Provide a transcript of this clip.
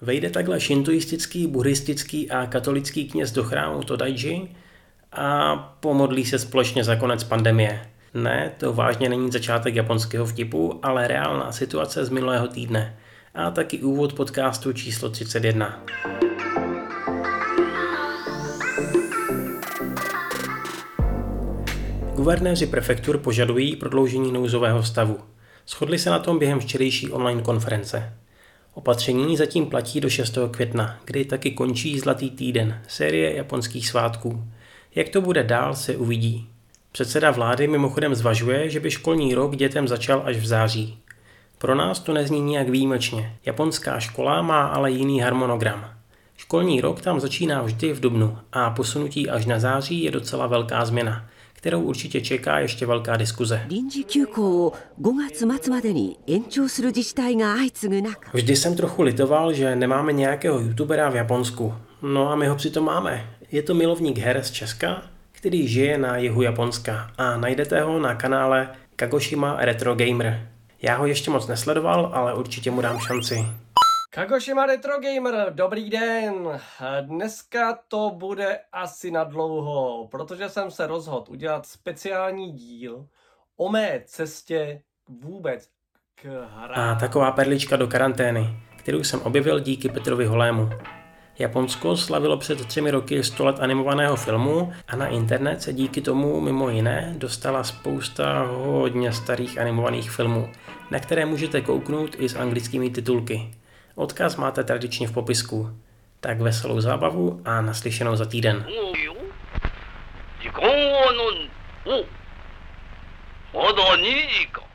Vejde takhle šintuistický, buddhistický a katolický kněz do chrámu Todaiji a pomodlí se společně za konec pandemie. Ne, to vážně není začátek japonského vtipu, ale reálná situace z minulého týdne. A taky úvod podcastu číslo 31. Guvernéři prefektur požadují prodloužení nouzového stavu. Shodli se na tom během včerejší online konference. Opatření zatím platí do 6. května, kdy taky končí Zlatý týden, série japonských svátků. Jak to bude dál, se uvidí. Předseda vlády mimochodem zvažuje, že by školní rok dětem začal až v září. Pro nás to nezní nijak výjimečně. Japonská škola má ale jiný harmonogram. Školní rok tam začíná vždy v dubnu a posunutí až na září je docela velká změna kterou určitě čeká ještě velká diskuze. Vždy jsem trochu litoval, že nemáme nějakého youtubera v Japonsku. No a my ho přitom máme. Je to milovník her z Česka, který žije na jihu Japonska a najdete ho na kanále Kagoshima Retro Gamer. Já ho ještě moc nesledoval, ale určitě mu dám šanci. Kagoshima Retro Gamer, dobrý den. Dneska to bude asi na dlouho, protože jsem se rozhodl udělat speciální díl o mé cestě vůbec k hrám. A taková perlička do karantény, kterou jsem objevil díky Petrovi Holému. Japonsko slavilo před třemi roky 100 let animovaného filmu a na internet se díky tomu mimo jiné dostala spousta hodně starých animovaných filmů, na které můžete kouknout i s anglickými titulky. Odkaz máte tradičně v popisku. Tak veselou zábavu a naslyšenou za týden. 어더니까